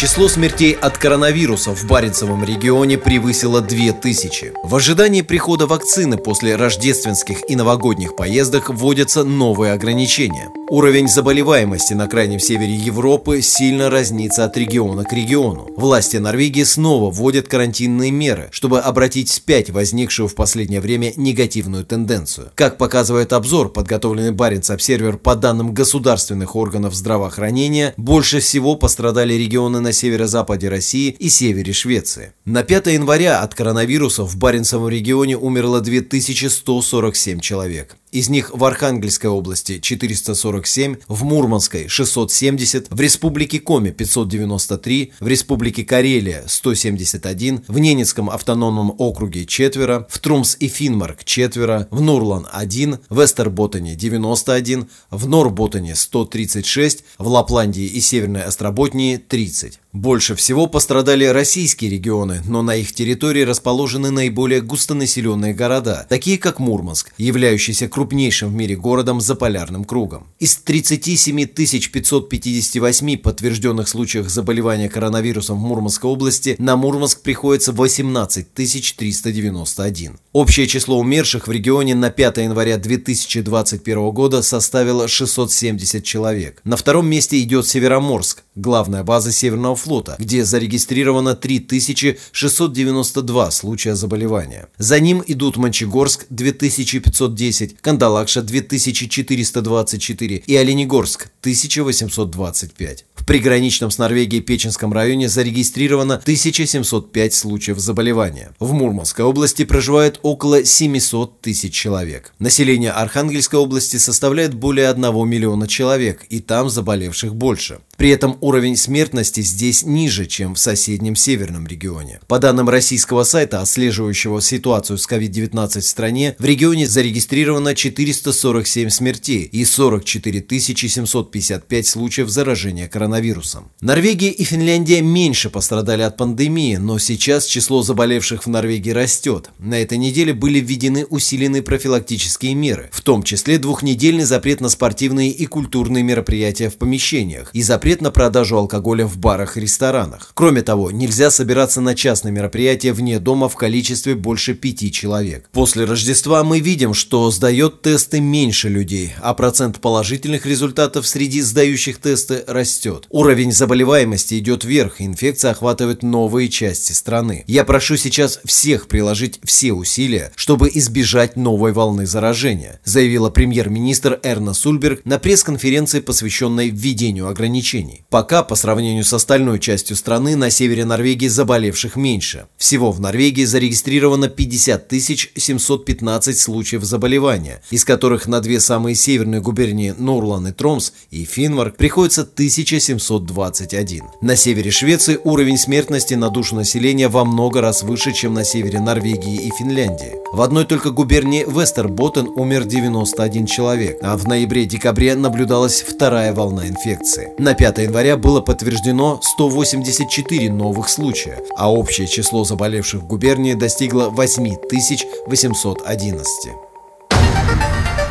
Число смертей от коронавируса в Баренцевом регионе превысило 2000. В ожидании прихода вакцины после рождественских и новогодних поездок вводятся новые ограничения. Уровень заболеваемости на крайнем севере Европы сильно разнится от региона к региону. Власти Норвегии снова вводят карантинные меры, чтобы обратить вспять возникшую в последнее время негативную тенденцию. Как показывает обзор, подготовленный Баренц-Обсервер по данным государственных органов здравоохранения, больше всего пострадали регионы на северо-западе России и севере Швеции. На 5 января от коронавируса в Баренцевом регионе умерло 2147 человек. Из них в Архангельской области 447, в Мурманской 670, в Республике Коми 593, в Республике Карелия 171, в Ненецком автономном округе четверо, в Трумс и Финмарк четверо, в Нурлан 1, в Эстерботтене 91, в Норботтене 136, в Лапландии и Северной Остроботнии 30. Больше всего пострадали российские регионы, но на их территории расположены наиболее густонаселенные города, такие как Мурманск, являющийся крупнейшим в мире городом за полярным кругом. Из 37 558 подтвержденных случаев заболевания коронавирусом в Мурманской области на Мурманск приходится 18 391. Общее число умерших в регионе на 5 января 2021 года составило 670 человек. На втором месте идет Североморск, главная база Северного флота, где зарегистрировано 3692 случая заболевания. За ним идут Мончегорск 2510, Кандалакша 2424 и Оленегорск 1825. В приграничном с Норвегией Печенском районе зарегистрировано 1705 случаев заболевания. В Мурманской области проживает около 700 тысяч человек. Население Архангельской области составляет более 1 миллиона человек, и там заболевших больше. При этом уровень смертности здесь ниже, чем в соседнем северном регионе. По данным российского сайта, отслеживающего ситуацию с COVID-19 в стране, в регионе зарегистрировано 447 смертей и 44 755 случаев заражения коронавирусом. Норвегия и Финляндия меньше пострадали от пандемии, но сейчас число заболевших в Норвегии растет. На этой неделе были введены усиленные профилактические меры, в том числе двухнедельный запрет на спортивные и культурные мероприятия в помещениях и запрет запрет на продажу алкоголя в барах и ресторанах. Кроме того, нельзя собираться на частные мероприятия вне дома в количестве больше пяти человек. После Рождества мы видим, что сдает тесты меньше людей, а процент положительных результатов среди сдающих тесты растет. Уровень заболеваемости идет вверх, инфекция охватывает новые части страны. Я прошу сейчас всех приложить все усилия, чтобы избежать новой волны заражения, заявила премьер-министр Эрна Сульберг на пресс-конференции, посвященной введению ограничений ограничений. Пока, по сравнению с остальной частью страны, на севере Норвегии заболевших меньше. Всего в Норвегии зарегистрировано 50 715 случаев заболевания, из которых на две самые северные губернии Норлан и Тромс и Финварк приходится 1721. На севере Швеции уровень смертности на душу населения во много раз выше, чем на севере Норвегии и Финляндии. В одной только губернии Вестерботтен умер 91 человек, а в ноябре-декабре наблюдалась вторая волна инфекции. На 5 января было подтверждено 184 новых случая, а общее число заболевших в губернии достигло 8811.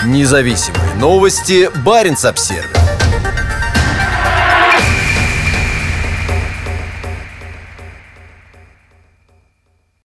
Независимые новости. Барин обсервис